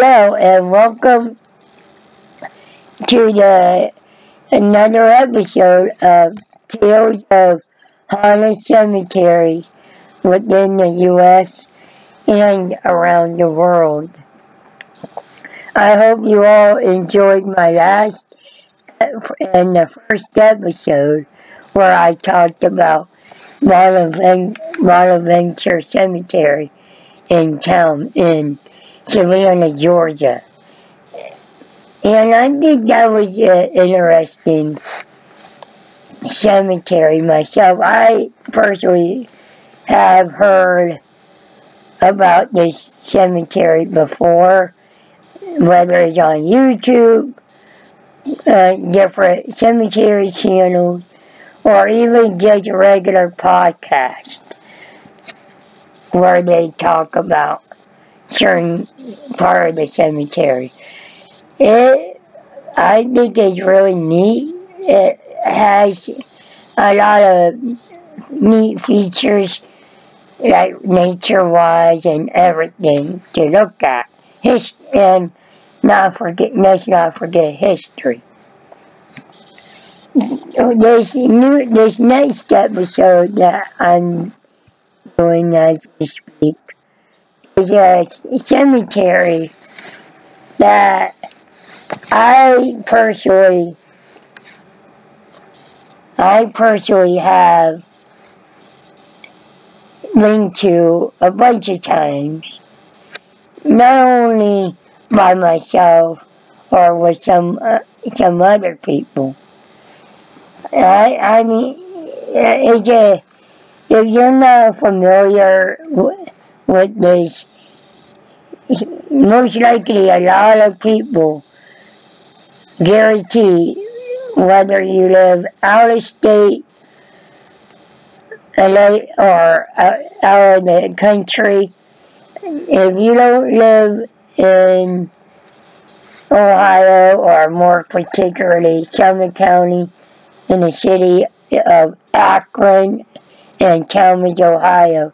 Hello and welcome to the another episode of Tales of Haunted Cemetery within the U.S. and around the world. I hope you all enjoyed my last and the first episode where I talked about Bonaventure Cemetery in town in Savannah, Georgia. And I think that was an interesting cemetery myself. I personally have heard about this cemetery before, whether it's on YouTube, uh, different cemetery channels, or even just regular podcast where they talk about certain part of the cemetery. It, I think it's really neat. It has a lot of neat features, like nature-wise and everything to look at. His and not forget, let's not forget history. This new, this next episode that I'm doing as we speak a cemetery that I personally, I personally have been to a bunch of times, not only by myself or with some uh, some other people. I I mean, it's a, if you're not familiar with, with this most likely a lot of people guarantee whether you live out of state or uh, out of the country, if you don't live in Ohio or more particularly Summit County in the city of Akron and Tallmadge, Ohio,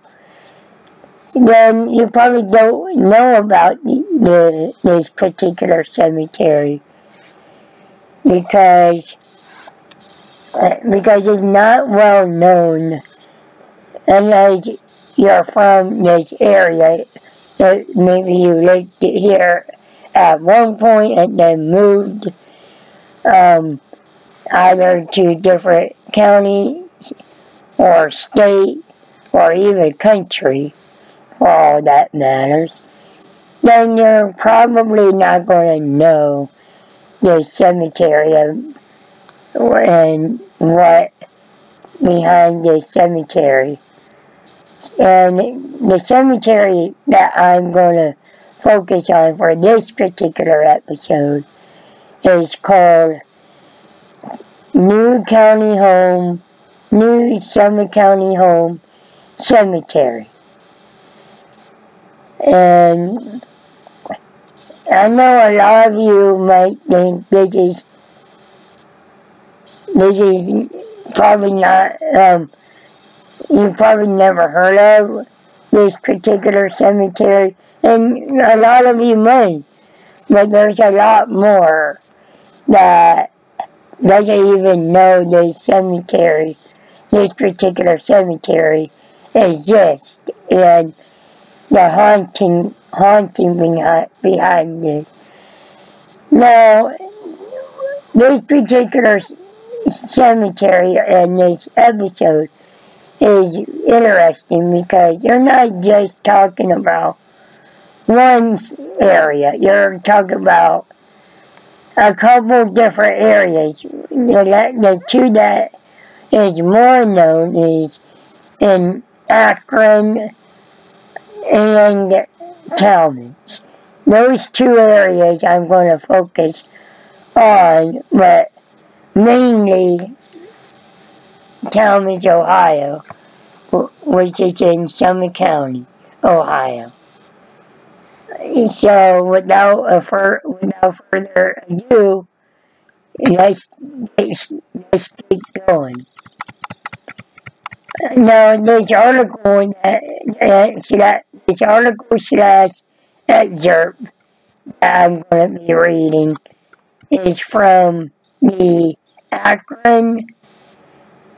then you probably don't know about the, this particular cemetery because uh, because it's not well known unless you're from this area. Maybe you lived here at one point and then moved um, either to different counties or state or even country all that matters, then you're probably not going to know the cemetery and what behind the cemetery. And the cemetery that I'm going to focus on for this particular episode is called New County Home, New Summit County Home Cemetery. And I know a lot of you might think this is this is probably not um, you've probably never heard of this particular cemetery, and a lot of you might, but there's a lot more that doesn't even know this cemetery, this particular cemetery exists, and the haunting, haunting behind, it. Now, this particular cemetery in this episode is interesting because you're not just talking about one area, you're talking about a couple different areas. The, the two that is more known is in Akron and Tallmadge. Those two areas I'm going to focus on, but mainly Tallmadge, Ohio, which is in Summit County, Ohio. So without fur, without further ado, let's, let's, let's keep going. Now, this article that, that, that this article slash excerpt that I'm going to be reading is from the Akron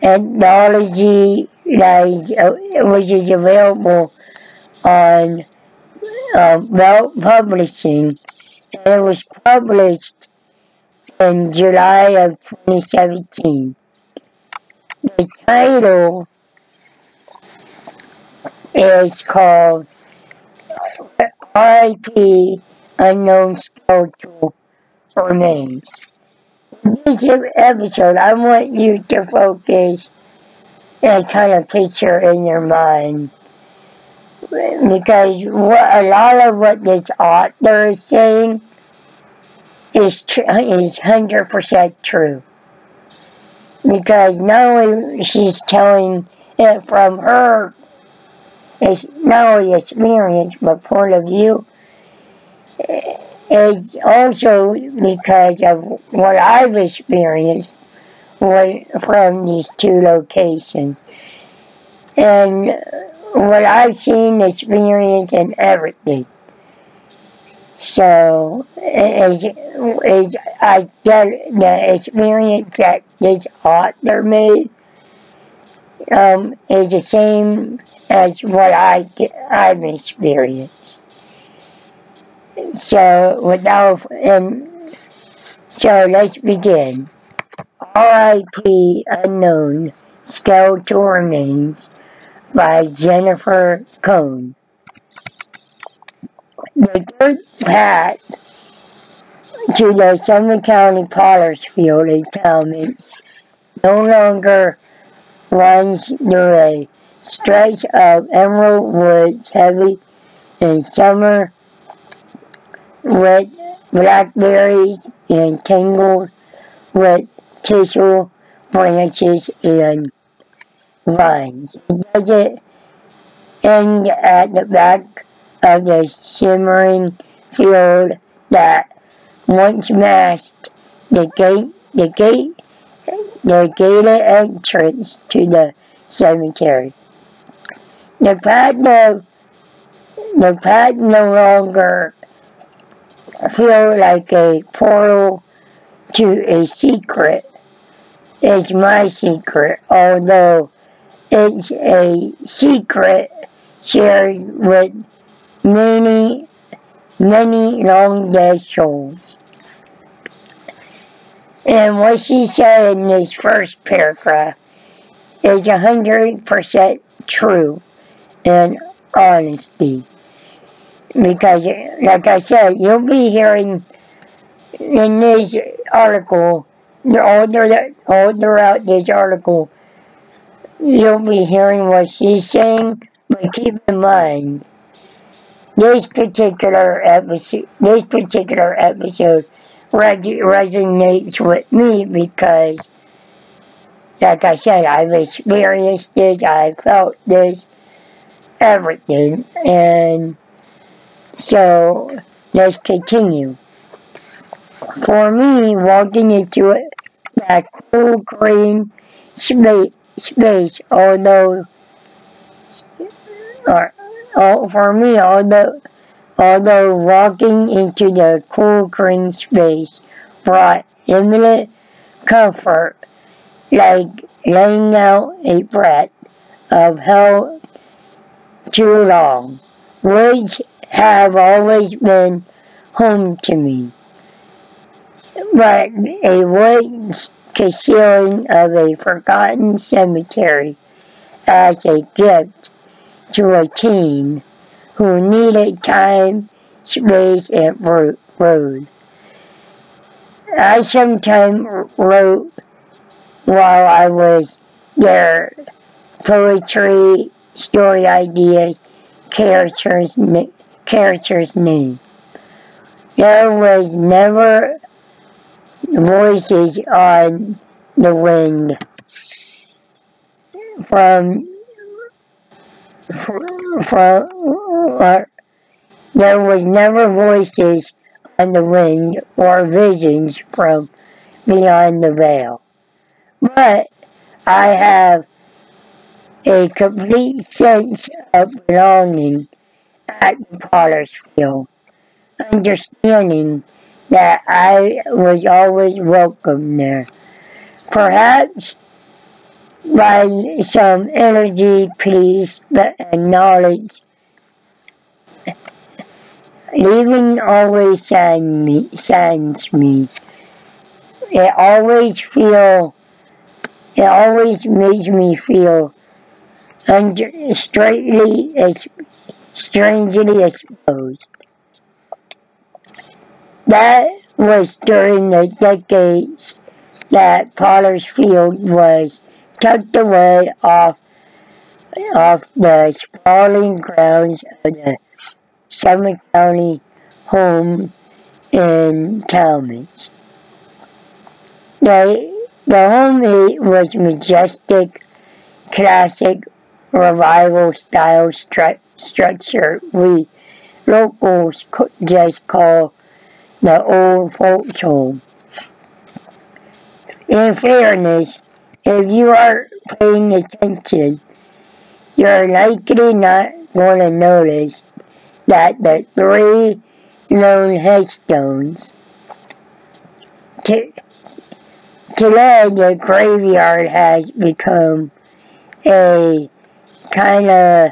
Anthology, that is, uh, which is available on uh, Belt Publishing. And it was published in July of 2017. The title is called RIP Unknown Skeletal Remains. In this episode, I want you to focus and kind of picture in your mind because what, a lot of what this author is saying is tr- is hundred percent true. Because not only she's telling it from her, it's not only experience but point of view. Eh, it's also because of what I've experienced from these two locations. And what I've seen, experienced, and everything. So, is, is I get the experience that this author made um, is the same as what I, I've experienced. So, without, and so let's begin. R.I.P. Unknown Skeletal Remains by Jennifer Cohn. The dirt path to the Summit County Potter's Field Tallmadge no longer runs through a stretch of emerald woods heavy in summer with blackberries and tangled with tissue branches and vines. It doesn't end at the back of the shimmering field that once masked the gate, the gate, the gated entrance to the cemetery. The path no, the path no longer feel like a portal to a secret. It's my secret, although it's a secret shared with many, many long dead souls. And what she said in this first paragraph is 100% true and honesty. Because, like I said, you'll be hearing in this article, all, all throughout this article, you'll be hearing what she's saying, but keep in mind, this particular episode, this particular episode resonates with me because, like I said, I've experienced this, I've felt this, everything, and so let's continue. For me, walking into it, that cool green space, space although, or, oh, for me, although, although walking into the cool green space brought imminent comfort, like laying out a breath of hell too long. Woods have always been home to me. But a woods concealing of a forgotten cemetery as a gift to a teen who needed time, space, and road. I sometimes wrote while I was there poetry, story ideas, characters, character's name. There was never voices on the wind from from uh, there was never voices on the wind or visions from beyond the veil. But I have a complete sense of belonging at the Potter's Field. understanding that I was always welcome there. Perhaps by some energy, peace, and knowledge, leaving always saddens me, saddens me. It always feel, it always makes me feel under, straightly, strangely exposed. That was during the decades that Potter's Field was tucked away off, off the sprawling grounds of the Summit County home in Tallmadge. The, the home was majestic, classic, revival style stru structure we locals just call the old folks home. In fairness, if you are paying attention, you're likely not going to notice that the three known headstones today the graveyard has become a kind of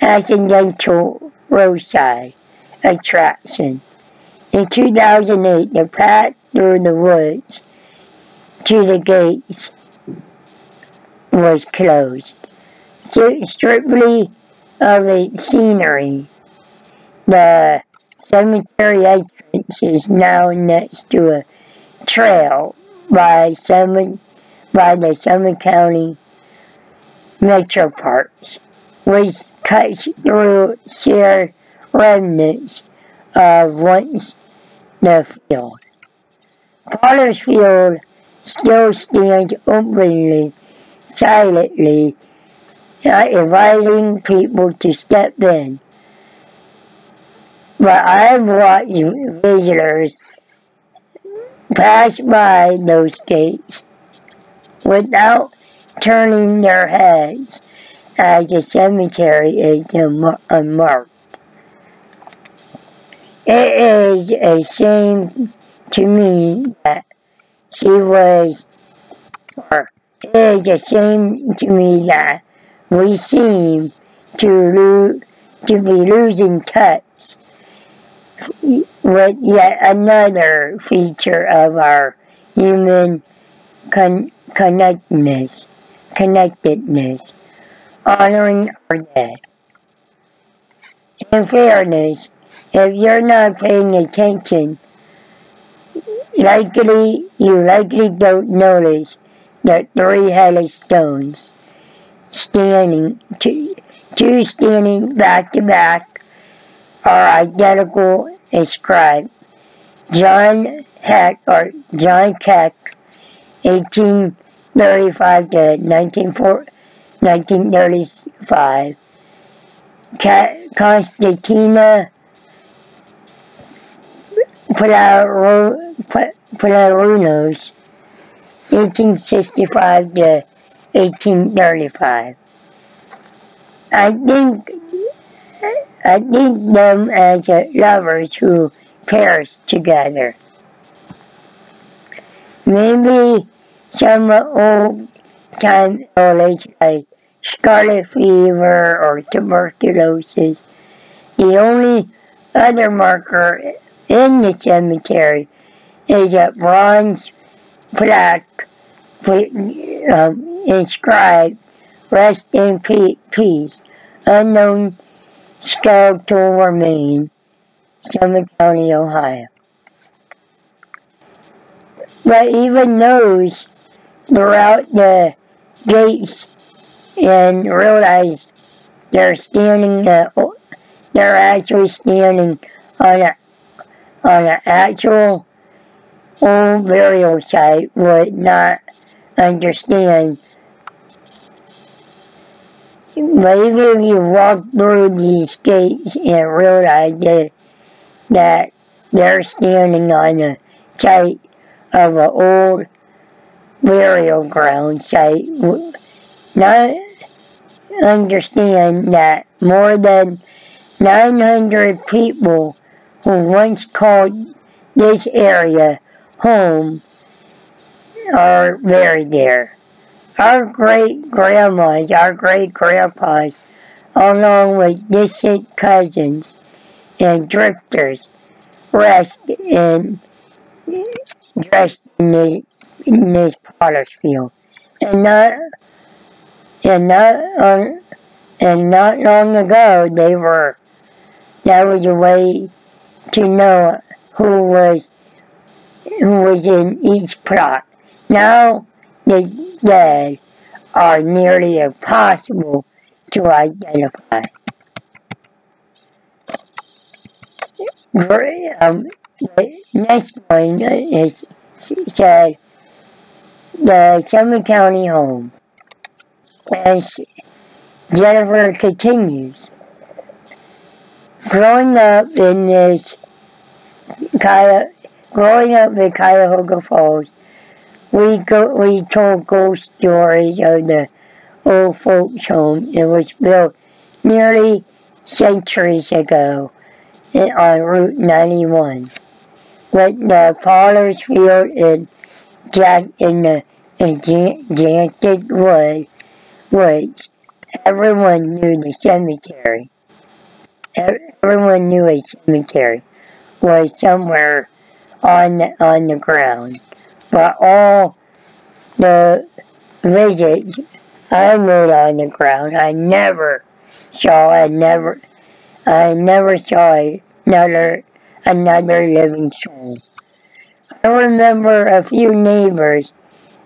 accidental roadside attraction. In 2008, the path through the woods to the gates was closed. Strictly of its scenery, the cemetery entrance is now next to a trail by by the Summit County Metro Parks, which cuts through sheer remnants of once the field. Potter's Field still stands openly, silently, uh, inviting people to step in. But I've watched visitors pass by those gates without turning their heads as the cemetery is unmarked. It is a shame to me that she was, or it is a shame to me that we seem to, lo- to be losing touch with yet another feature of our human con- connectedness, connectedness, honoring our dead. In fairness, if you're not paying attention, likely you likely don't notice the three-headed stones standing two, two standing back to back are identical inscribed. John Heck or John Keck, 1835 to 1935. Constantina Palarunos, 1865 to 1835. I think I need them as lovers who perished together. Maybe some old time illness like scarlet fever or tuberculosis. The only other marker in the cemetery is a bronze plaque um, inscribed, Rest in Peace, Unknown Skeletal Remain, Summit County, Ohio. But even those throughout the gates and realize they're standing, uh, they're actually standing on a on an actual old burial site would not understand. But even if you walk through these gates and realize that, that they're standing on the site of an old burial ground site, not understand that more than 900 people who once called this area home are buried there. Our great grandmas, our great grandpas, along with distant cousins and drifters, rest in dressed in potter's field. And not and not um, and not long ago they were that was a way to know who was who was in each plot. Now the dead are nearly impossible to identify. Um, the next one is said the Summit County home. As Jennifer continues, growing up in this growing up in Cuyahoga Falls, we go we told ghost stories of the old folks home. It was built nearly centuries ago on Route 91 with the Potter's Field in Jack in the enchanted wood, woods. Everyone knew the cemetery. Everyone knew a cemetery was somewhere on the, on the ground. But all the visits I made on the ground, I never saw, I never, I never saw another, another living soul. I remember a few neighbors,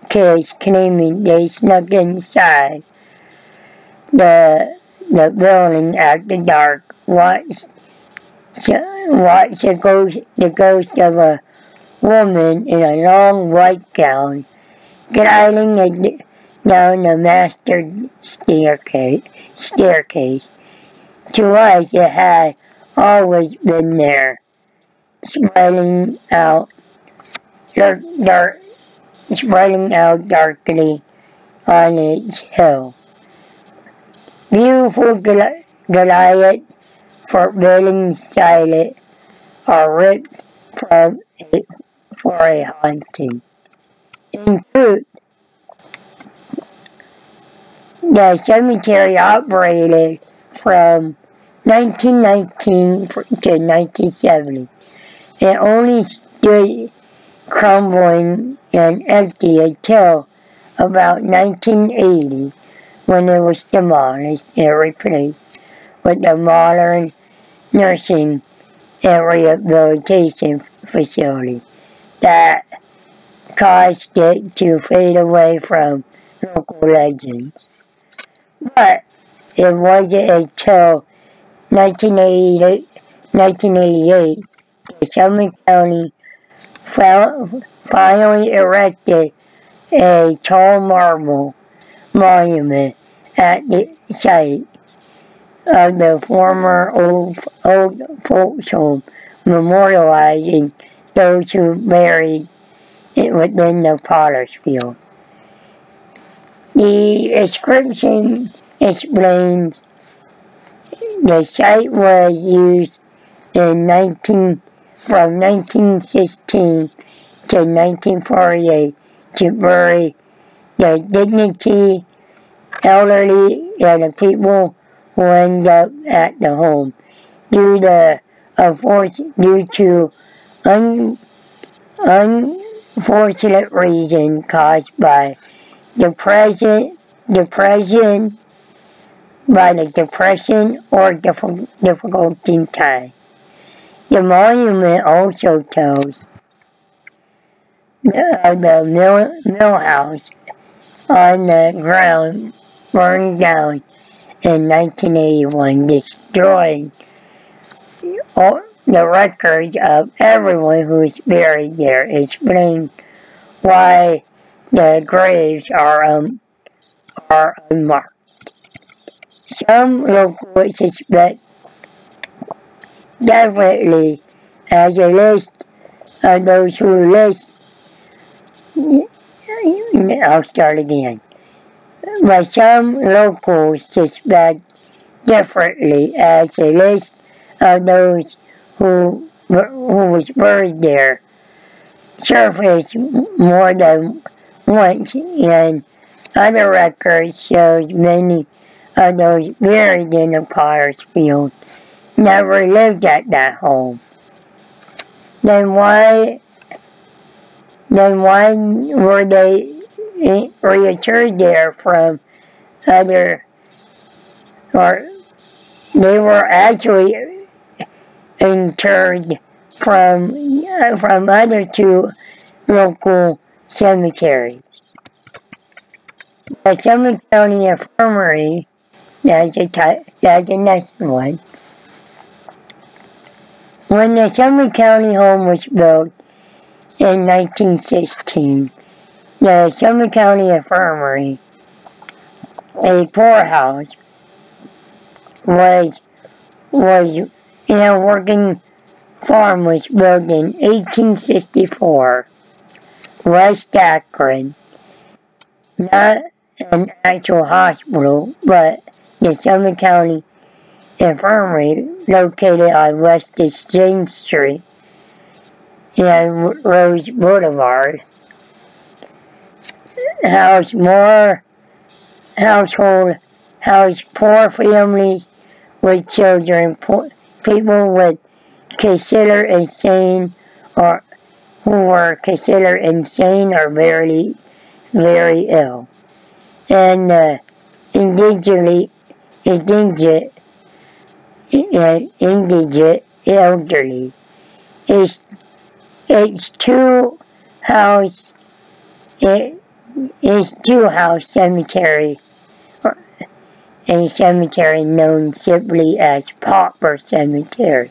kids claiming they snuck inside the the building after dark, watched watched the ghost the ghost of a woman in a long white gown gliding down the master staircase staircase. To us it had always been there, spreading out dark, dark spreading out darkly on its hill. Beautiful Goliath, forbidding silent, are ripped from it for a haunting. In truth, the cemetery operated from 1919 to 1970. It only stood crumbling and empty until about 1980 when it was demolished and replaced with a modern nursing and rehabilitation facility that caused it to fade away from local legends. But it wasn't until 1988, 1988 that Summit County finally erected a tall marble monument at the site of the former old, old folks home, memorializing those who buried it within the potter's field. The inscription explains the site was used in 19, from 1916 to 1948 to bury the dignity, elderly, and the people who end up at the home due to due to un, unfortunate reason caused by depression, depression, by the depression or difficulty time. The monument also tells of the mill, mill house on the ground burned down in 1981, destroying the records of everyone who is buried there, explaining why the graves are um, are unmarked. Some locals suspect definitely as a list of those who list I'll start again. But some locals suspect differently as a list of those who who was buried there surfaced more than once, and other records show many of those buried in the Potter's Field never lived at that home. Then why then why were they reinterred there from other or they were actually interred from from other two local cemeteries. The Summit County Infirmary, that's, a that's the next one. When the Summit County home was built in 1916, the Summit County Infirmary, a poorhouse, was was in a working farm was built in 1864. West Akron, not an actual hospital, but the Summit County Infirmary located on West Exchange Street and Rose Boulevard. House more household house poor families with children, poor, people with consider insane or who were considered insane or very, very ill. And uh, indigently, indigent, uh, indigent elderly. It's, it's two house, it, it's two house cemetery a cemetery known simply as Pauper Cemetery.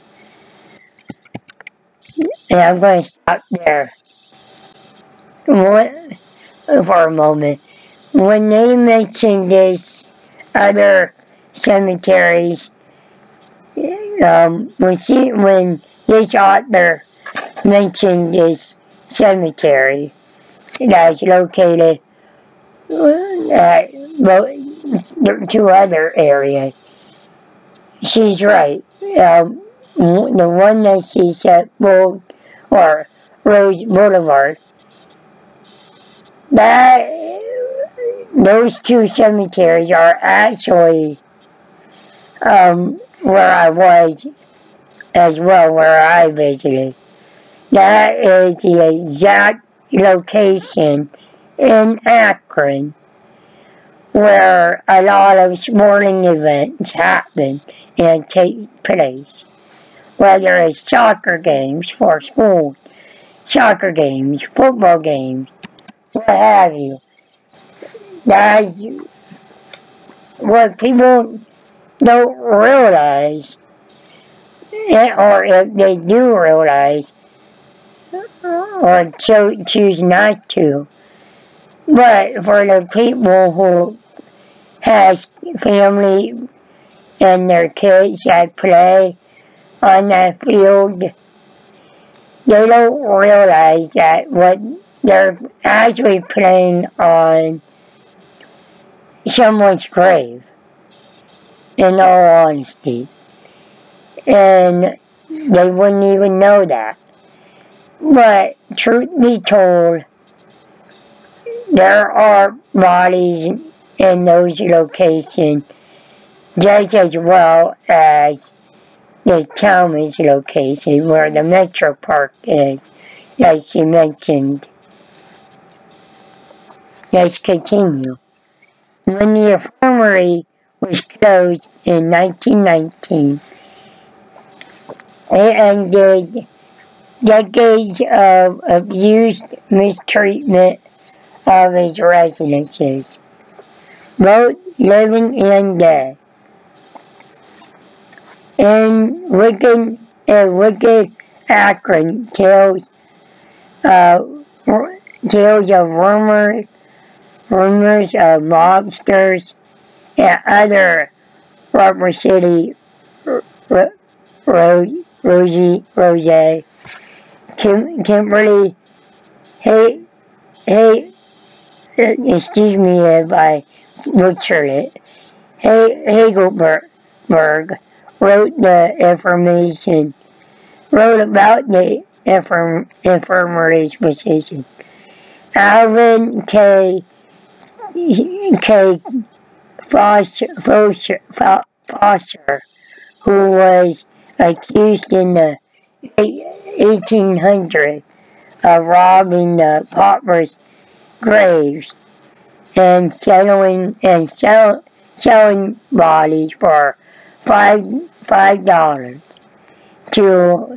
And I'm going to stop there for a moment. When they mention this other cemeteries, um, when, she, when this author mentioned this cemetery that's located at two other areas. She's right. Um, the one that she said, Bull, or Rose Boulevard, that those two cemeteries are actually um, where I was as well, where I visited. That is the exact location in Akron where a lot of sporting events happen and take place. Whether it's soccer games for school, soccer games, football games, what have you. That's what people don't realize, eh, or if they do realize, or choose not to. But for the people who has family and their kids that play on that field. They don't realize that what they're actually playing on someone's grave, in all honesty. And they wouldn't even know that. But truth be told, there are bodies in those locations just as well as the Tallmadge location where the Metro Park is, as she mentioned. Let's continue. When the infirmary was closed in 1919, it ended decades of abuse, mistreatment of its residences both living and dead. In wicked, a wicked Akron tales, uh, tales of rumors, rumors of mobsters and other Rubber City, Ro Ro Rosie, Rose, Kim, Kymberli, hey, hey, excuse me if I butchered it. Hagelberg wrote the information wrote about the infirm, infirmary's position. Alvin K. K. Foster, Foster, Foster, who was accused in the 1800s of robbing the paupers' graves and selling and sell, selling bodies for five five dollars to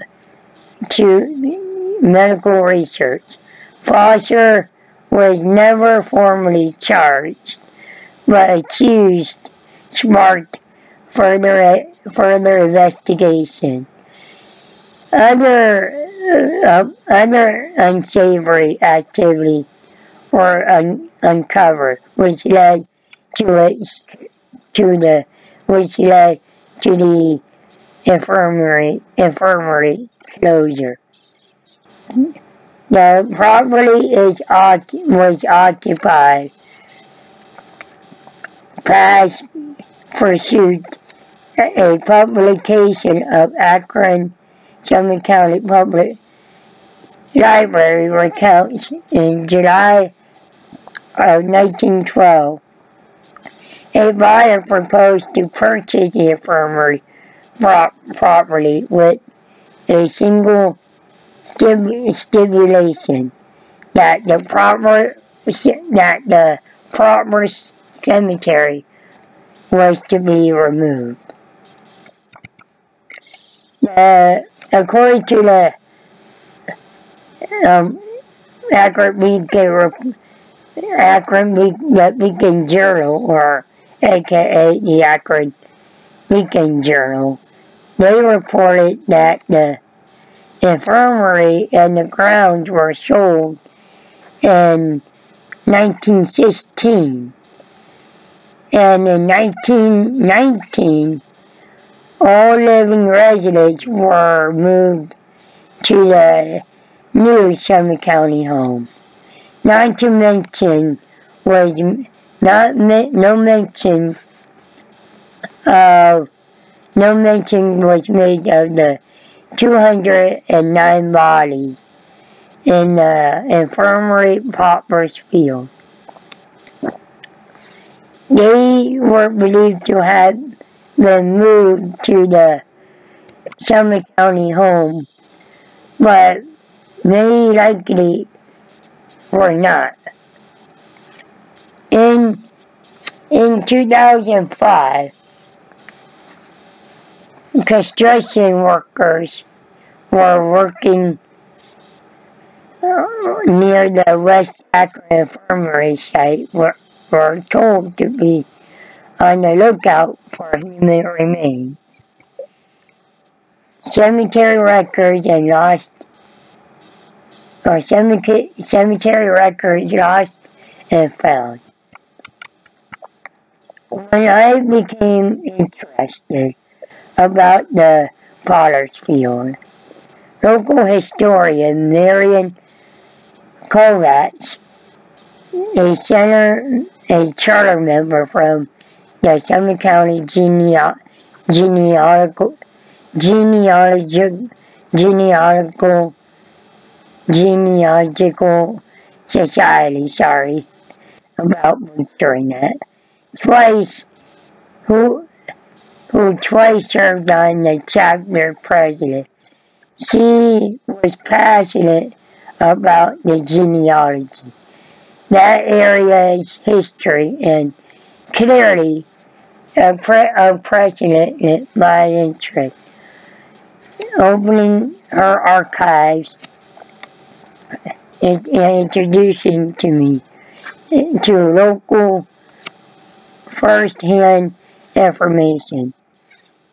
to medical research. Foster was never formally charged, but accused sparked further further investigation. Other uh, other unsavory activity were un uncovered, which led to it to the which led to the infirmary infirmary closure. The property is was occupied past pursuit a publication of Akron Summit County Public Library recounts in July of 1912. A buyer proposed to purchase the infirmary property with a single stipulation that the proper that the proper cemetery was to be removed. Uh, according to the um, Beacon, Akron Beacon Journal, or aka the Akron Beacon Journal, they reported that the infirmary and the grounds were sold in 1916. And in 1919, all living residents were moved to the new Summit County home. Not to mention was not no mention of no mention was made of the 209 bodies in the infirmary paupers field. They were believed to have been moved to the Summit County home, but many likely were not. In in 2005, construction workers were working uh, near the West Akron Infirmary site were, were told to be on the lookout for human remains. Cemetery records and lost, or cemetery, cemetery records lost and found. When I became interested about the Potter's Field, local historian Marion Kovacs, a center, a charter member from the Summit County Genealogical Genealogical Genealogical Genealogical Society, sorry, about during that. Twice, who who twice served on the chapter president. She was passionate about the genealogy, that area's history, and clearly a, pre- a precedent my interest. Opening her archives introducing to me to local first-hand information.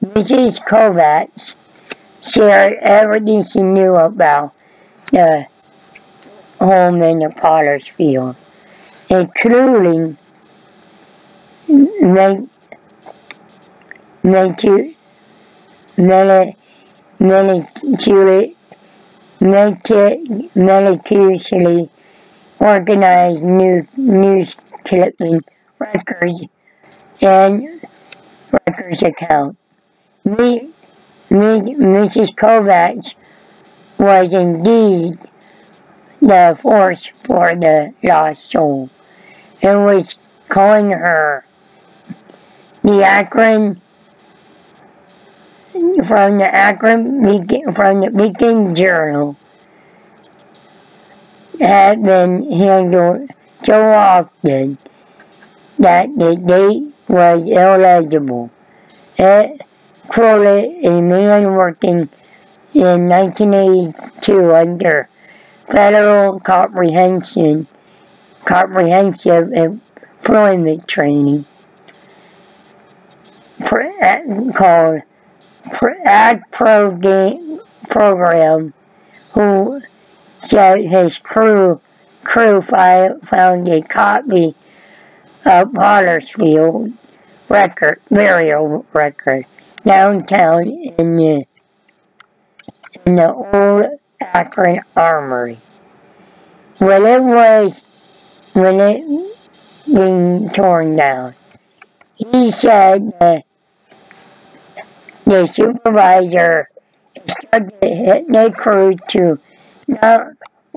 Mrs. Kovacs shared everything she knew about the home in the Potter's Field, including meticulously organized news, news clipping records and records account. Me, Mrs. Kovacs was indeed the force for the lost soul. It was calling her the Akron from the Akron from the Beacon Journal had been handled so often that the date was illegible. It quoted a man working in 1982 under federal comprehension comprehensive employment training for, called ad program, program who said his crew crew found a copy of Pottersfield record burial record downtown in the in the old Akron Armory. When it was when it being torn down, he said that the supervisor instructed the crew to not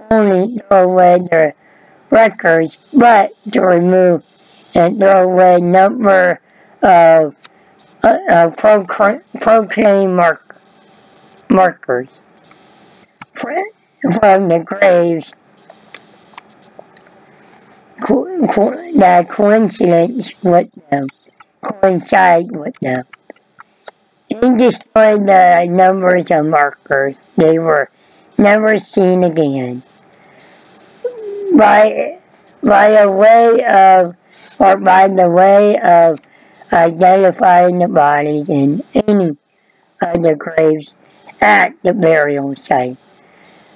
only throw away the records, but to remove and throw away number of, uh, of proclaim mark, markers from the graves co- co- that coincidence with them, coincide with them. He destroyed the numbers of markers. They were never seen again. By, by a way of, or by the way of identifying the bodies in any of the graves at the burial site.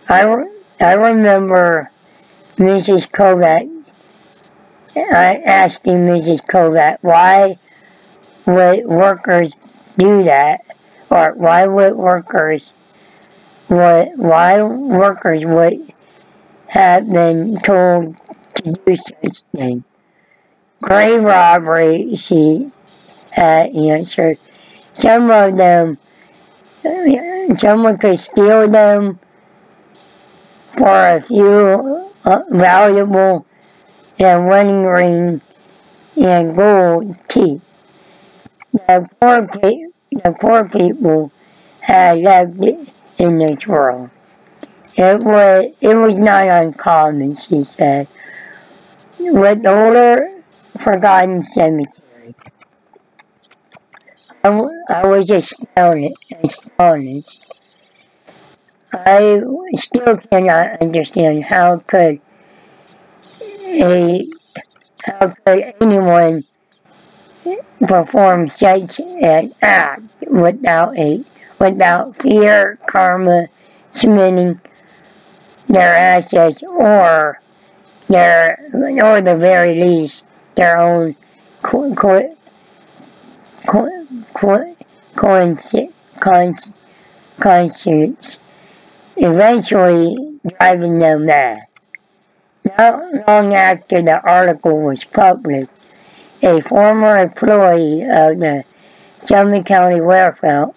I, I remember Mrs. Kovac, I asking Mrs. Kovac why would workers do that, or why would workers would why workers would have been told to do such thing. Grave robbery, she had answered. Some of them, someone could steal them for a few uh, valuable and wedding ring and gold teeth. The poor, the people had left in this world. It was, it was not uncommon, she said, with older forgotten cemetery. I, I was astounded, astonished. I still cannot understand how could a how could anyone perform such an act without a without fear, karma, submitting their assets or their or the very least their own co- co- co- co- conscience eventually driving them mad. Not long after the article was published, a former employee of the Summit County Welfare,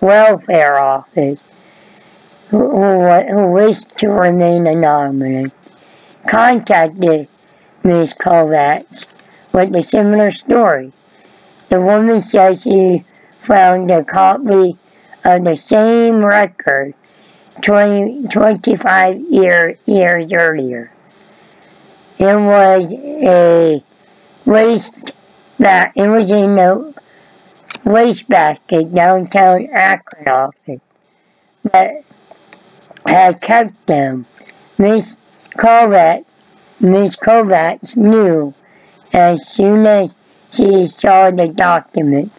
Welfare Office, who, who wished to remain anonymous, contacted Ms. Kovacs with a similar story. The woman said she found a copy of the same record 20, 25 year, years earlier. It was a waste that it was in the wastebasket downtown Akron office that had kept them. Miss Kovac, Miss Kovacs knew as soon as she saw the document.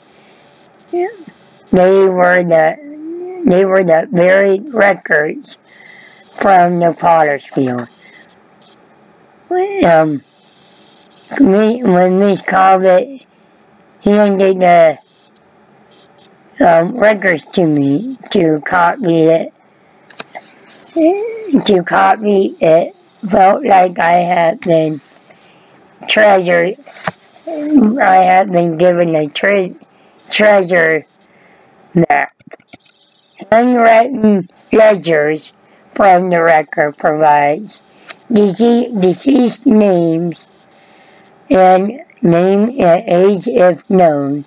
They were the they were the very records from the Pottersfield. Um, when Miss Corbett handed the um, records to me to copy it, to copy it, felt like I had been treasured. I had been given a tre- treasure map Unwritten ledgers from the record provides deceased names and name and age if known,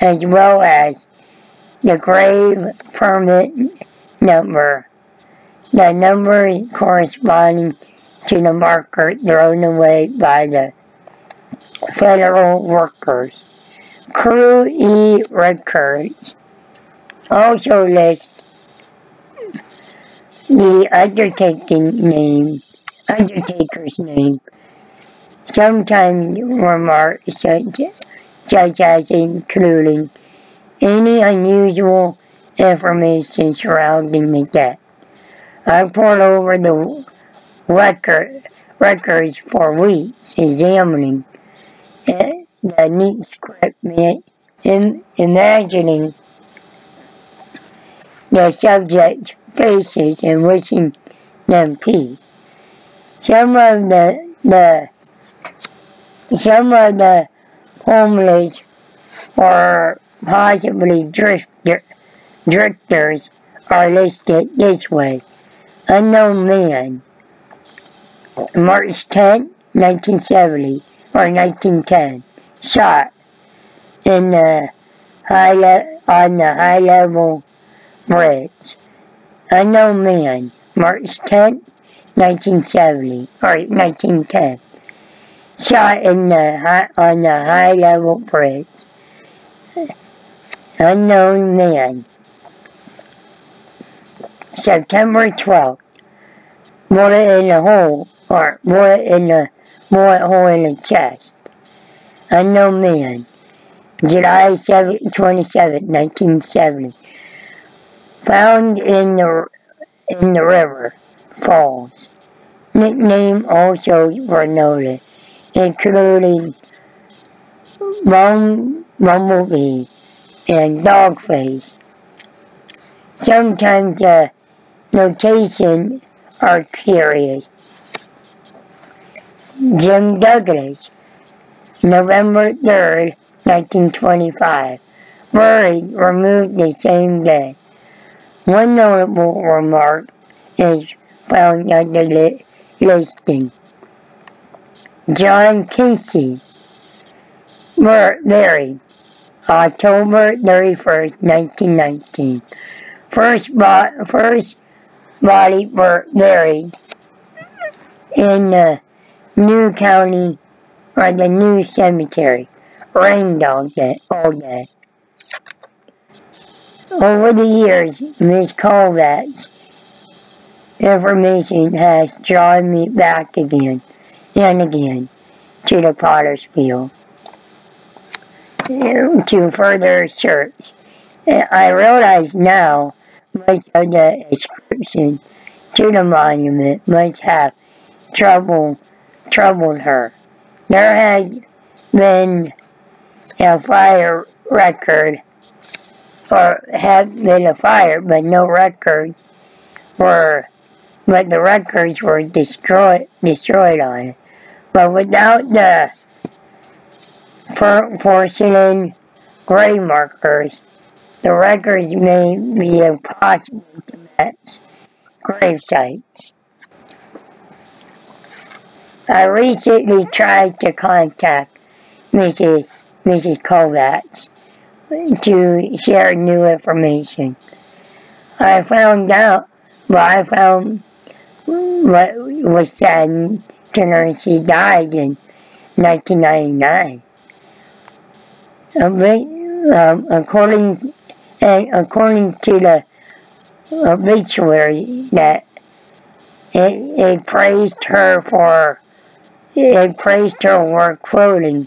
as well as the grave permit number, the number corresponding to the marker thrown away by the federal workers. Crew E records also list the undertaking name, undertaker's name, sometimes remarks such, such as including any unusual information surrounding the death. I pored over the record, records for weeks, examining eh, the neat script, in, imagining the subject's faces and wishing them peace. Some of the, the some of the homeless or possibly drifter, drifters are listed this way. Unknown man, March 10, 1970 or 1910, shot in the high on the high level bridge. Unknown man, March 10, 1970 or 1910, shot in the high, on the high level bridge. Unknown man. September 12th. Bullet in the hole, or bullet in the bullet hole in the chest. Unknown man. July 7, 27, 1970. Found in the in the river falls. Nickname also were noted, including Bum, Bumblebee and Dogface. Sometimes the notation are curious. Jim Douglas, November 3rd, 1925. Buried, removed the same day. One notable remark is found on the li listing. John Casey, buried October 31st, 1919. First, bo first body were buried in the New County or the New Cemetery. Rained all day. All day. Over the years, Ms. Kovacs information has drawn me back again and again to the potter's field to further search. I realize now much of the inscription to the monument must have trouble, troubled her. There had been a fire record, or had been a fire, but no record were, but the records were destroyed, destroyed on it. But without the porcelain grave markers, the records may be impossible to match grave sites. I recently tried to contact Mrs. Mrs. Kovacs to share new information. I found out, well, I found what was sad learn she died in 1999 um, according and according to the obituary that it, it praised her for it praised her work quoting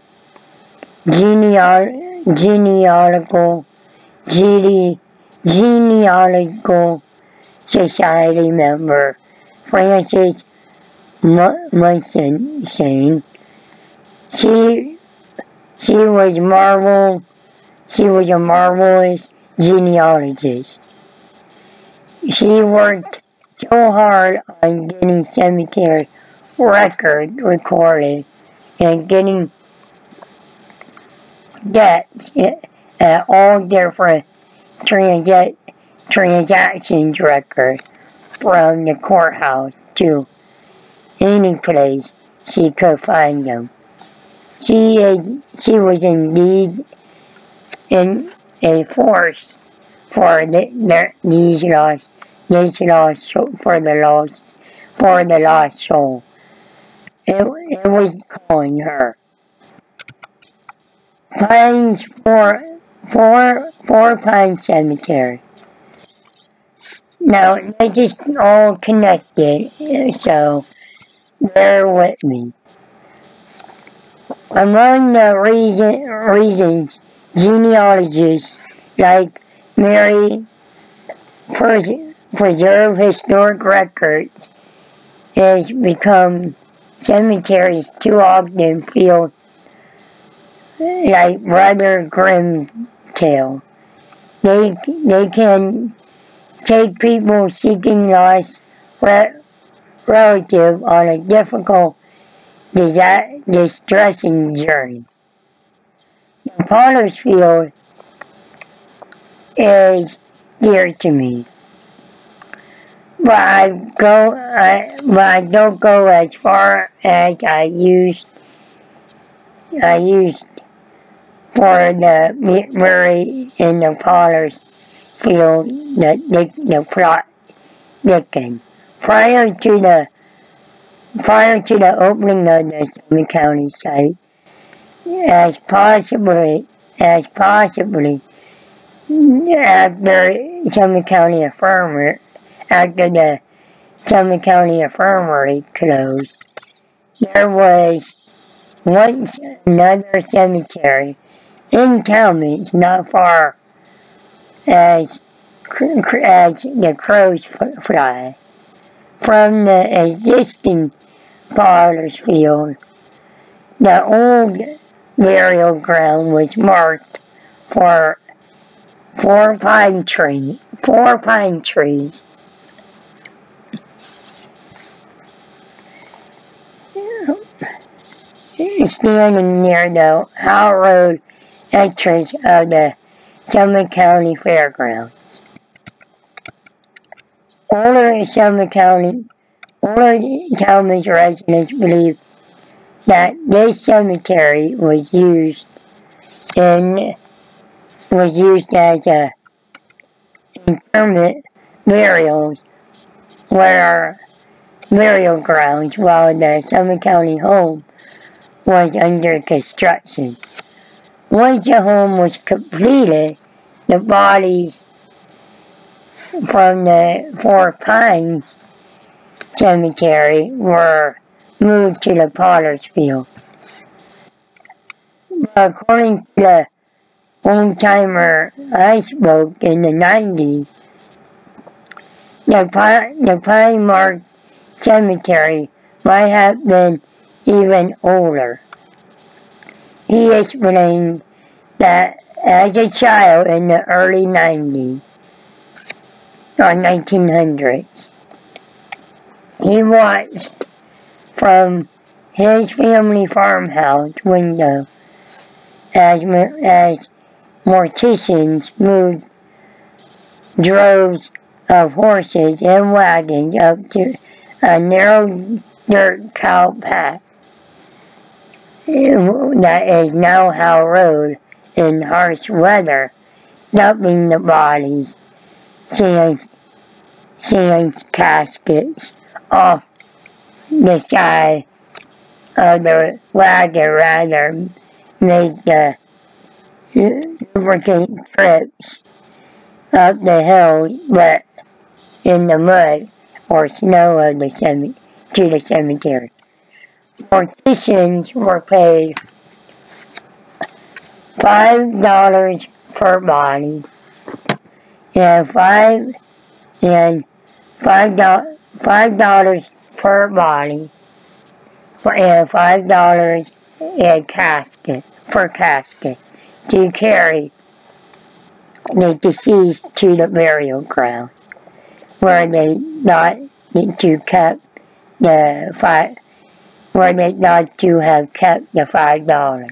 geneal, genealogical gene, genealogical society member Frances Munson she she was marvel. She was a marvelous genealogist. She worked so hard on getting cemetery record recorded and getting deaths at all different transit transactions record from the courthouse to place she could find them. She, she was indeed in a force for the, the, these lost, these lost for the lost, for the lost soul. It, it was calling her. Pines for Four, Four Pine Cemetery. Now, they just all connected, so bear with me. Among the reason, reasons genealogists like Mary preserve historic records has become cemeteries too often feel like rather grim tale. They, they can take people seeking lost relative on a difficult, distressing journey. The Potter's Field is dear to me. But I go, I, but I don't go as far as I used. I used for the Murray in the Potter's Field, the, the, the plot Dickens. Prior to the prior to the opening of the Summit County site, as possibly as possibly after Summit County Infirmary after the Summit County Infirmary closed, there was once another cemetery in Tallmadge, not far as, as the crows fly, from the existing Potter's Field. The old burial ground was marked for four pine trees, four pine trees. Standing near the Howell Road entrance of the Summit County Fairgrounds. Older Summit County, older Tallmadge residents believe that this cemetery was used in was used as a permanent burials where burial grounds while the Summit County home was under construction. Once the home was completed, the bodies from the Four Pines Cemetery were moved to the Potter's Field. According to the old timer I spoke in the 90s, the, Pine, the Pine Mark Cemetery might have been even older. He explained that as a child in the early 90s or 1900s, he watched from his family farmhouse window as, as morticians moved droves of horses and wagons up to a narrow dirt cow path. That is now Howell Road in harsh weather, dumping the bodies, seeing, seeing caskets off the side of the wagon rather make the lubricant trips up the hill but in the mud or snow of the to the cemetery. Morticians were paid five dollars per body and five and five dollars five dollars per body and five dollars a casket per casket to carry the deceased to the burial ground where they not to keep the five were they not to have kept the five dollars.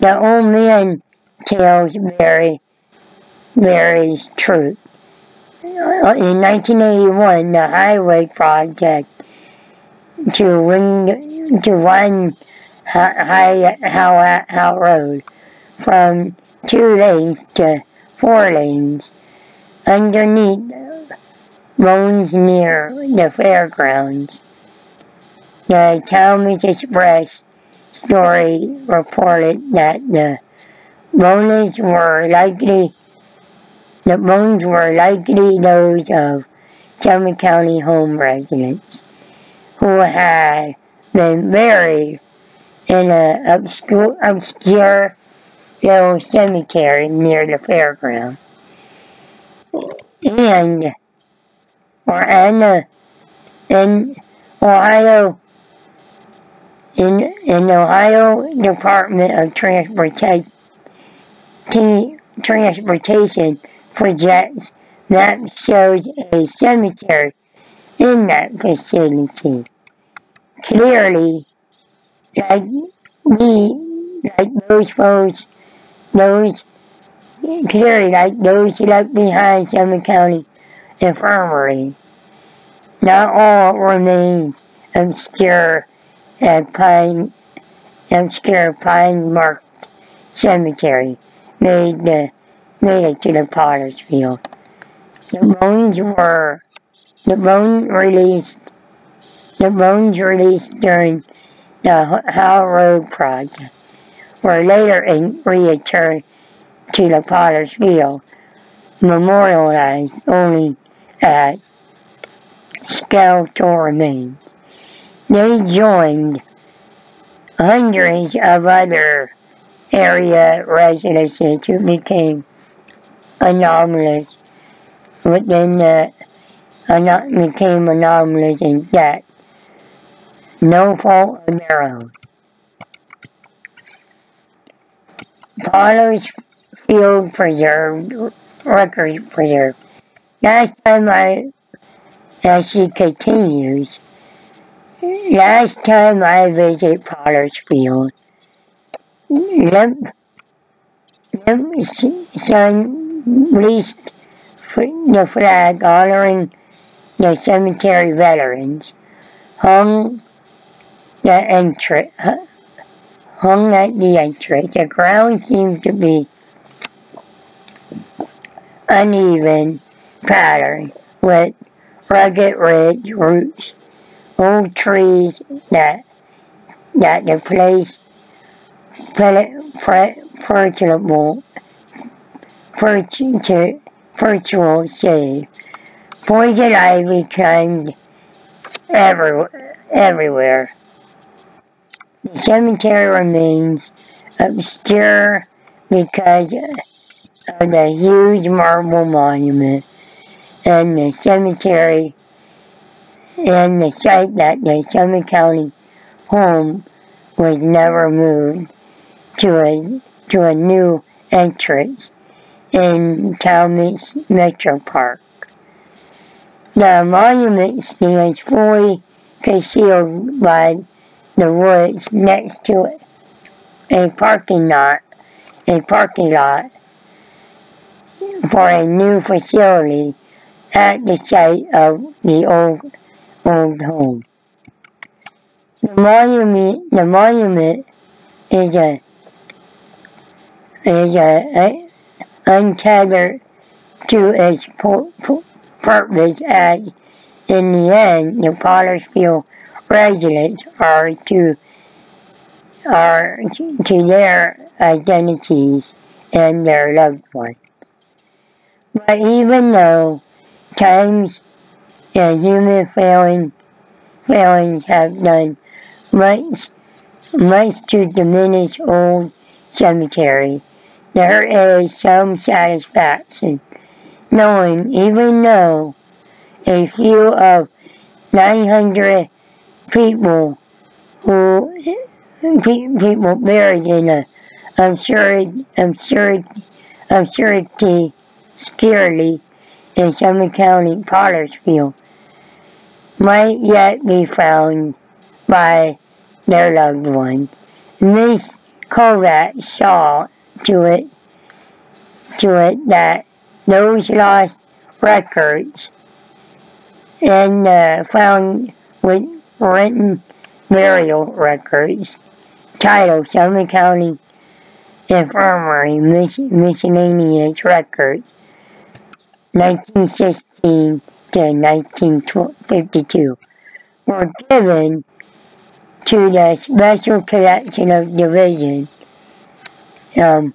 The old man tells Mary Mary's true. in 1981, the highway project to ring to run High How How Road from two lanes to four lanes underneath roads near the fairgrounds. The Tallmadge Express story reported that the bones were likely the bones were likely those of Summit County home residents who had been buried in an obscure, little cemetery near the fairground. And, or in Ohio, in, in Ohio Department of Transportation, Transportation projects that shows a cemetery in that vicinity. Clearly, like me, like those folks, those clearly like those left behind Summit County Infirmary. Not all remain obscure at Pine obscure Pine Mark Cemetery made the made it to the Potter's Field. The bones were the bones released the bones released during the Howe Road project were later returned to the Potter's Field, memorialized only at skeletal remains. They joined hundreds of other area residents who became anomalous within the uh, became anomalous in that no fault of their own. Potter's Field preserved, Record Preserve. Last time I, as she continues, last time I visit Potter's Field, Limp, Limp Son raised the flag honoring the cemetery veterans, hung the entrance, hung at the entrance. The ground seemed to be uneven pattern with rugged ridge roots, old trees that that the place virtual, shade. Poison ivy climbed every, everywhere. The cemetery remains obscure because of the huge marble monument and the cemetery and the site that the Summit County home was never moved to a to a new entrance in Tallmadge Metro Park. The monument stands fully concealed by the woods next to it. A parking lot, a parking lot for a new facility at the site of the old old home. The monument, the monument is a is a, a untethered to its purpose as in the end the Pottersfield residents are to are to their identities and their loved ones. But even though times and human failing, failings have done much, much to diminish old cemetery, there is some satisfaction knowing even though a few of 900 people who people buried in a absurd, absurd, absurdity, scarcely in Summit County, Pottersfield, might yet be found by their loved ones. Miss Kovac saw to it to it that those lost records and uh, found with written burial records titled Summit County Infirmary Miscellaneous Records 1916 to 1952 were given to the Special Collection of Division, um,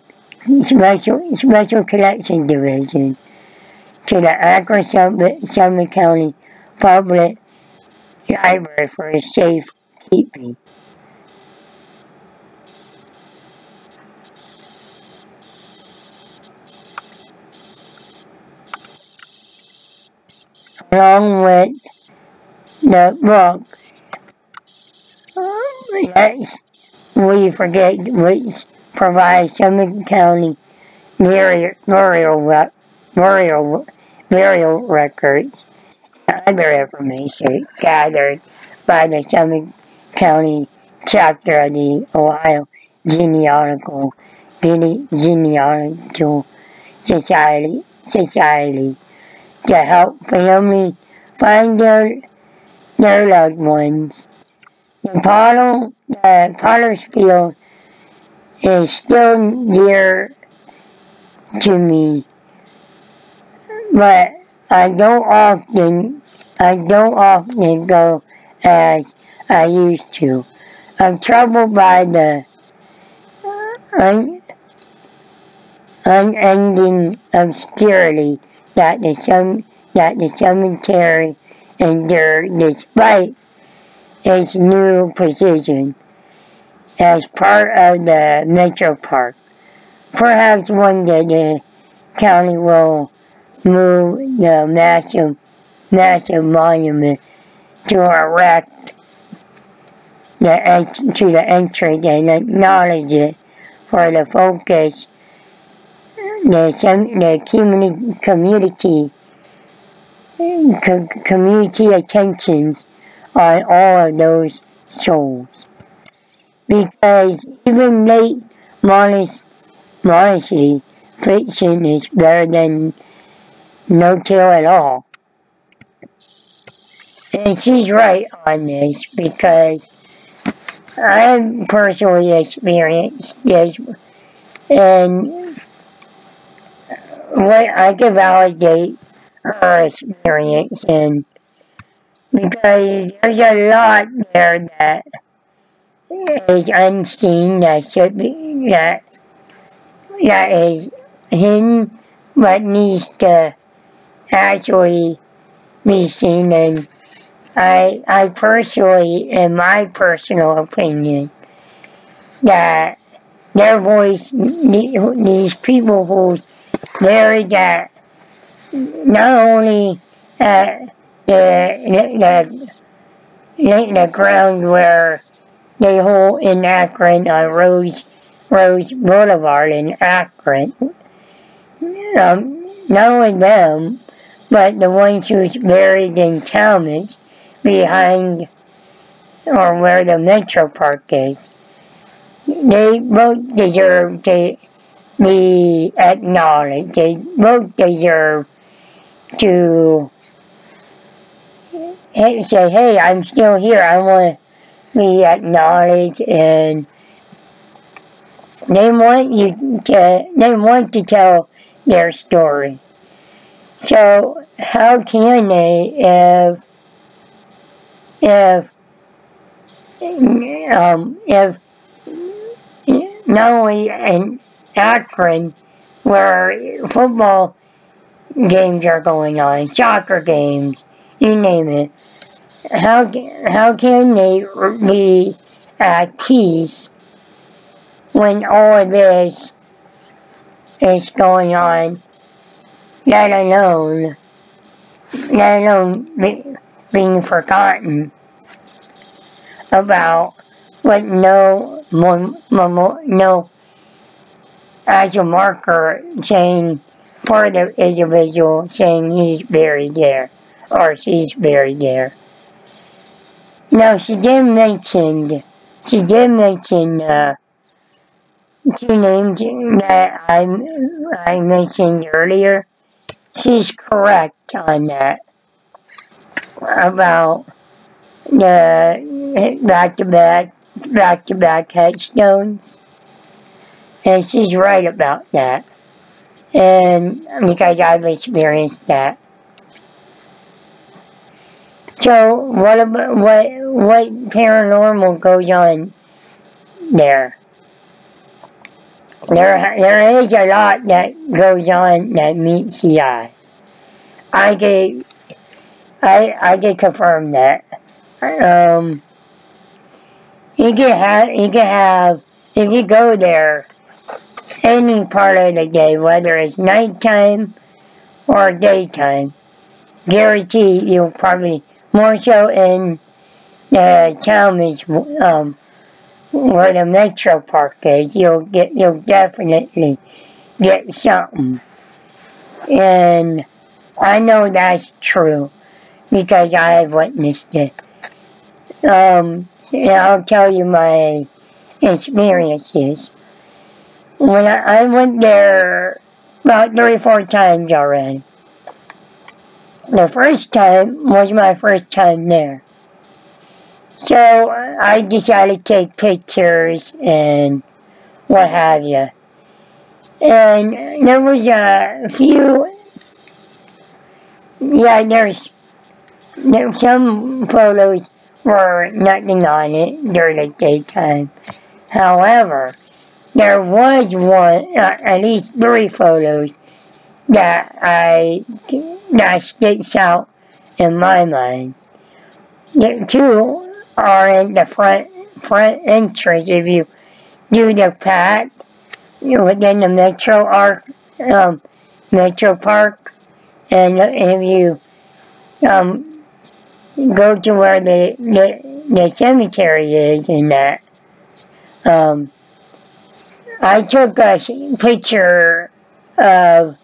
Special, Special Collection Division, to the Akron Summit County Public Library for safekeeping. Along with the book Yes, we forget which provides Summit County burial, burial, burial, burial records and other information gathered by the Summit County chapter of the Ohio Genealogical Genealogical Society, Society to help families find their, their loved ones. The bottle, the potter's field is still near to me, but I don't often, I don't often go as I used to. I'm troubled by the un, unending obscurity that the, that the cemetery endured despite its new position as part of the Metro Park. Perhaps one day the county will move the massive, massive monument to erect the, to the entrance and acknowledge it for the focus the, the community, community, community attentions on all of those souls. Because even late modest, modesty, fiction is better than no kill at all. And she's right on this because I've personally experienced this and what I can validate her experience because there's a lot there that is unseen that should be that that is hidden but needs to actually be seen. And I I personally in my personal opinion that their voice these people who buried that not only uh, the, the, the ground where they hold in Akron on Rose, Rose Boulevard in Akron. Um, not only them, but the ones who's buried in Tallmadge behind or where the Metro Park is. They both deserve to be acknowledged. They both deserve to say, hey, I'm still here. I want to be acknowledged and they want you to, they want to tell their story. So how can they if, if, um, if not only in Akron where football games are going on, soccer games, you name it. How, how can they be uh, at peace when all this is going on, let alone, let alone be, being forgotten about what no, no actual marker saying for the individual saying he's buried there or she's buried there. Now, she did mention, she did mention uh, two names that I, I mentioned earlier she's correct on that about the back-to-back back-to-back headstones. And she's right about that. And because I've experienced that. So what about what what paranormal goes on there? There there is a lot that goes on that meets the eye. I get I I can confirm that. Um, you can have you can have if you go there any part of the day, whether it's nighttime or daytime, guarantee you'll probably more so in the town is um, where the metro park is, you'll get you'll definitely get something. And I know that's true because I have witnessed it. Um, I'll tell you my experiences. When I, I went there about three or four times already. The first time was my first time there. So I decided to take pictures and what have you. And there was a few, yeah, there's, there's some photos were nothing on it during the daytime. However, there was one, uh, at least three photos that I that sticks out in my mind. The two are in the front front entrance. If you do the path within the Metro Arc, um, Metro Park, and if you um, go to where the, the, the cemetery is in that, um, I took a picture of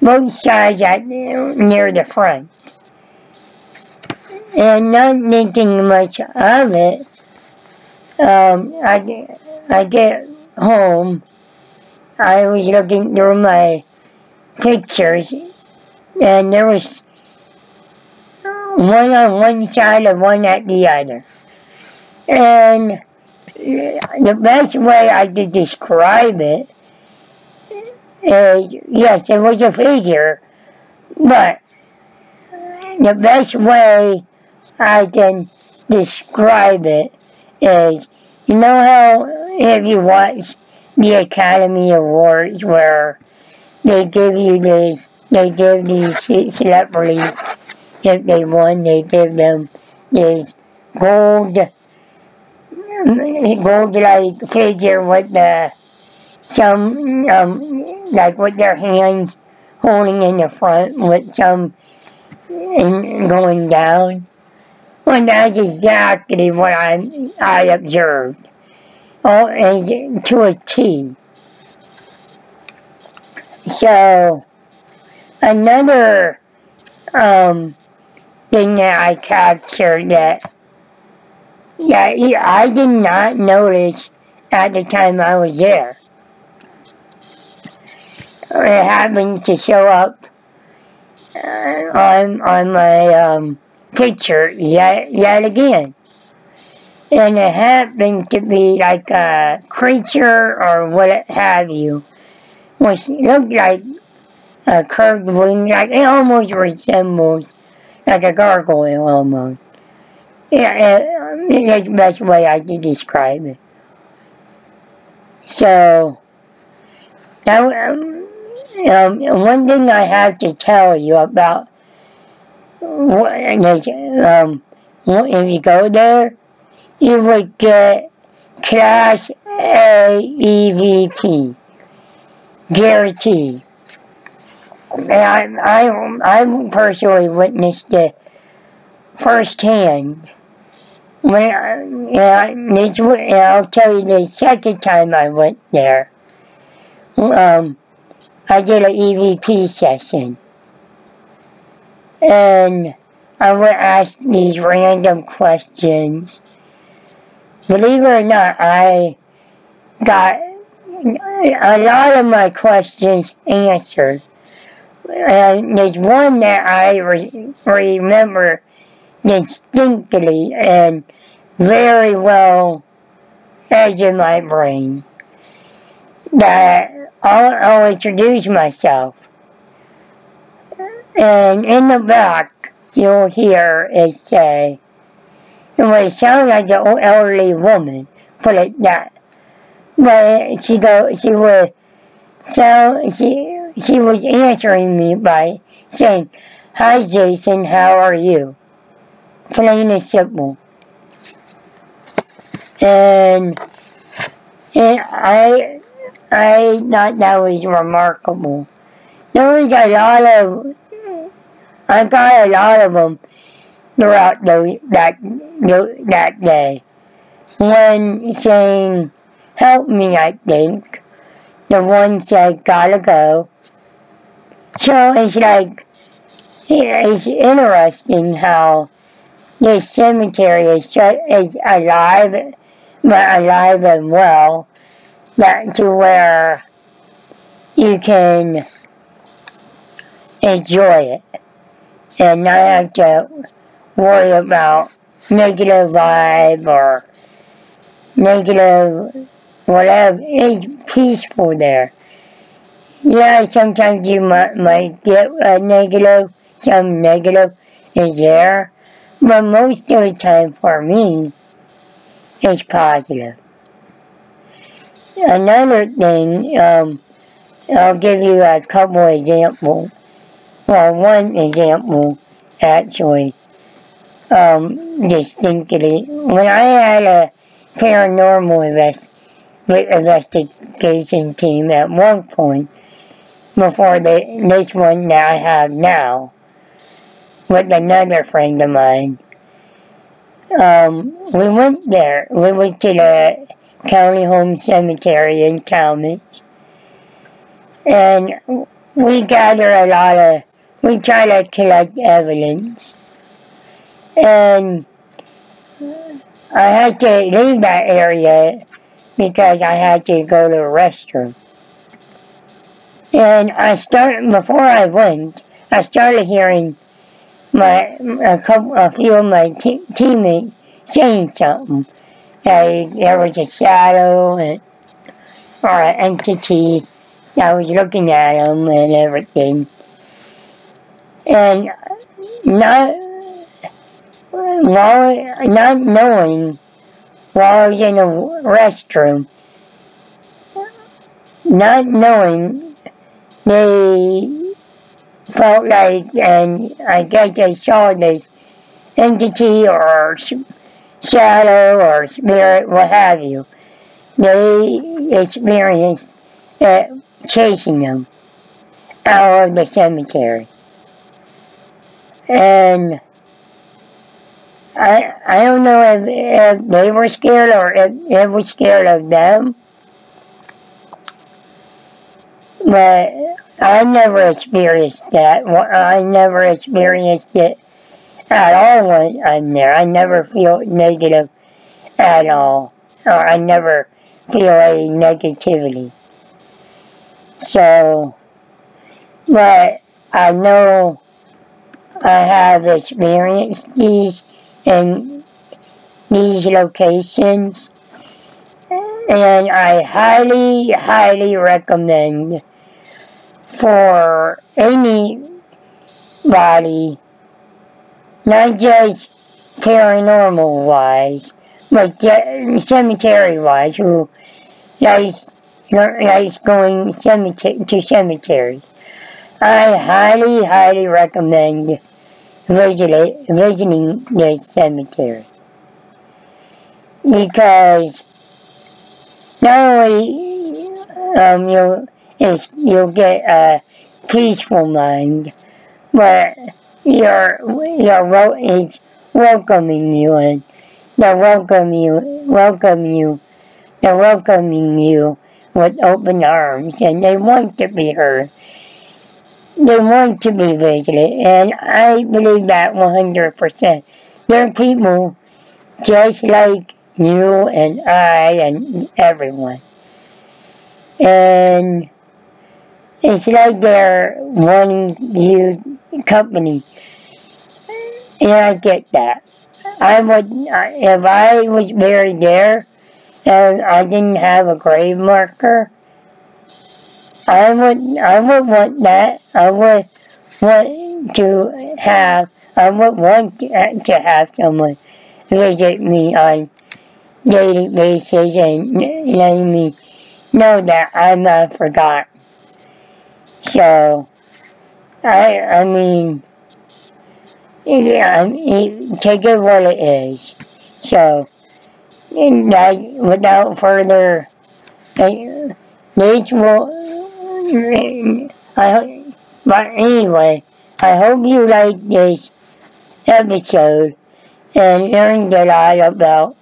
both sides at, near the front. And not thinking much of it, um, I, I get home, I was looking through my pictures, and there was one on one side and one at the other. And the best way I could describe it is, yes, it was a figure, but the best way I can describe it is, you know how if you watch the Academy Awards where they give you these, they give these celebrities, if they won, they give them this gold gold like figure with the some um like with their hands holding in the front with some in, going down. Well, that's exactly what I I observed. Oh, and to a T. So another um, thing that I captured that yeah, I did not notice at the time I was there. It happened to show up uh, on on my um, picture yet yet again, and it happened to be like a creature or what have you, which looked like a curved wing, like it almost resembles like a gargoyle almost. Yeah, that's the best way I can describe it. So, now, um, one thing I have to tell you about, um, if you go there, you would get Class A EVP, guaranteed. And I, I, I personally witnessed it firsthand when yeah, this, I'll tell you the second time I went there. Um, I did an EVP session. And I would ask these random questions. Believe it or not, I got a lot of my questions answered. and there's one that I re- remember distinctly and very well as in my brain that I'll, I'll introduce myself. And in the back, you'll hear it say, it would sound like an elderly woman, put it that. But she go, she would sound, she, she was answering me by saying, Hi Jason, how are you? Plain and simple. And, and I, I thought that was remarkable. There was a lot of, I got a lot of them throughout the, that, that day. One saying, help me, I think. The one said, gotta go. So it's like, it's interesting how this cemetery is, is alive, but alive and well that to where you can enjoy it and not have to worry about negative vibe or negative whatever. It's peaceful there. Yeah, sometimes you might, might get a negative, some negative is there, but most of the time for me, it's positive. Another thing, um, I'll give you a couple examples. Well, one example, actually, um, distinctly. When I had a paranormal invest, investigation team at one point, before the, this one that I have now, with another friend of mine, um, we went there. We went to the County Home Cemetery in Tallmadge. And we gather a lot of, we try to collect evidence. And I had to leave that area because I had to go to the restroom. And I started, before I went, I started hearing my, a couple, a few of my te- teammates saying something there was a shadow and, or an entity that was looking at him and everything. And not, not knowing while I was in the restroom, not knowing, they felt like, and I guess they saw this entity or shadow or spirit, what have you. They experienced uh, chasing them out of the cemetery. And I I don't know if, if they were scared or if they were scared of them. But I never experienced that. I never experienced it at all when I'm there. I never feel negative at all. Or I never feel any negativity. So, but I know I have experienced these in these locations and I highly, highly recommend for anybody not just paranormal wise, but cemetery wise, who likes, going cemetery, to cemeteries. I highly, highly recommend visit, visiting this cemetery. Because not only um, you'll, you'll get a peaceful mind, but your your is welcoming you and they welcome you welcome you they're welcoming you with open arms and they want to be heard. They want to be visited and I believe that 100%. There are people just like you and I and everyone. And it's like they're wanting you company. And I get that. I would, if I was buried there and I didn't have a grave marker, I would, I would want that. I would want to have, I would want to have someone visit me on daily basis and letting me know that I'm not forgotten. So, I, I mean, yeah, take it what it is. So, that, without further, these will, I, but anyway, I hope you like this episode and learned a lot about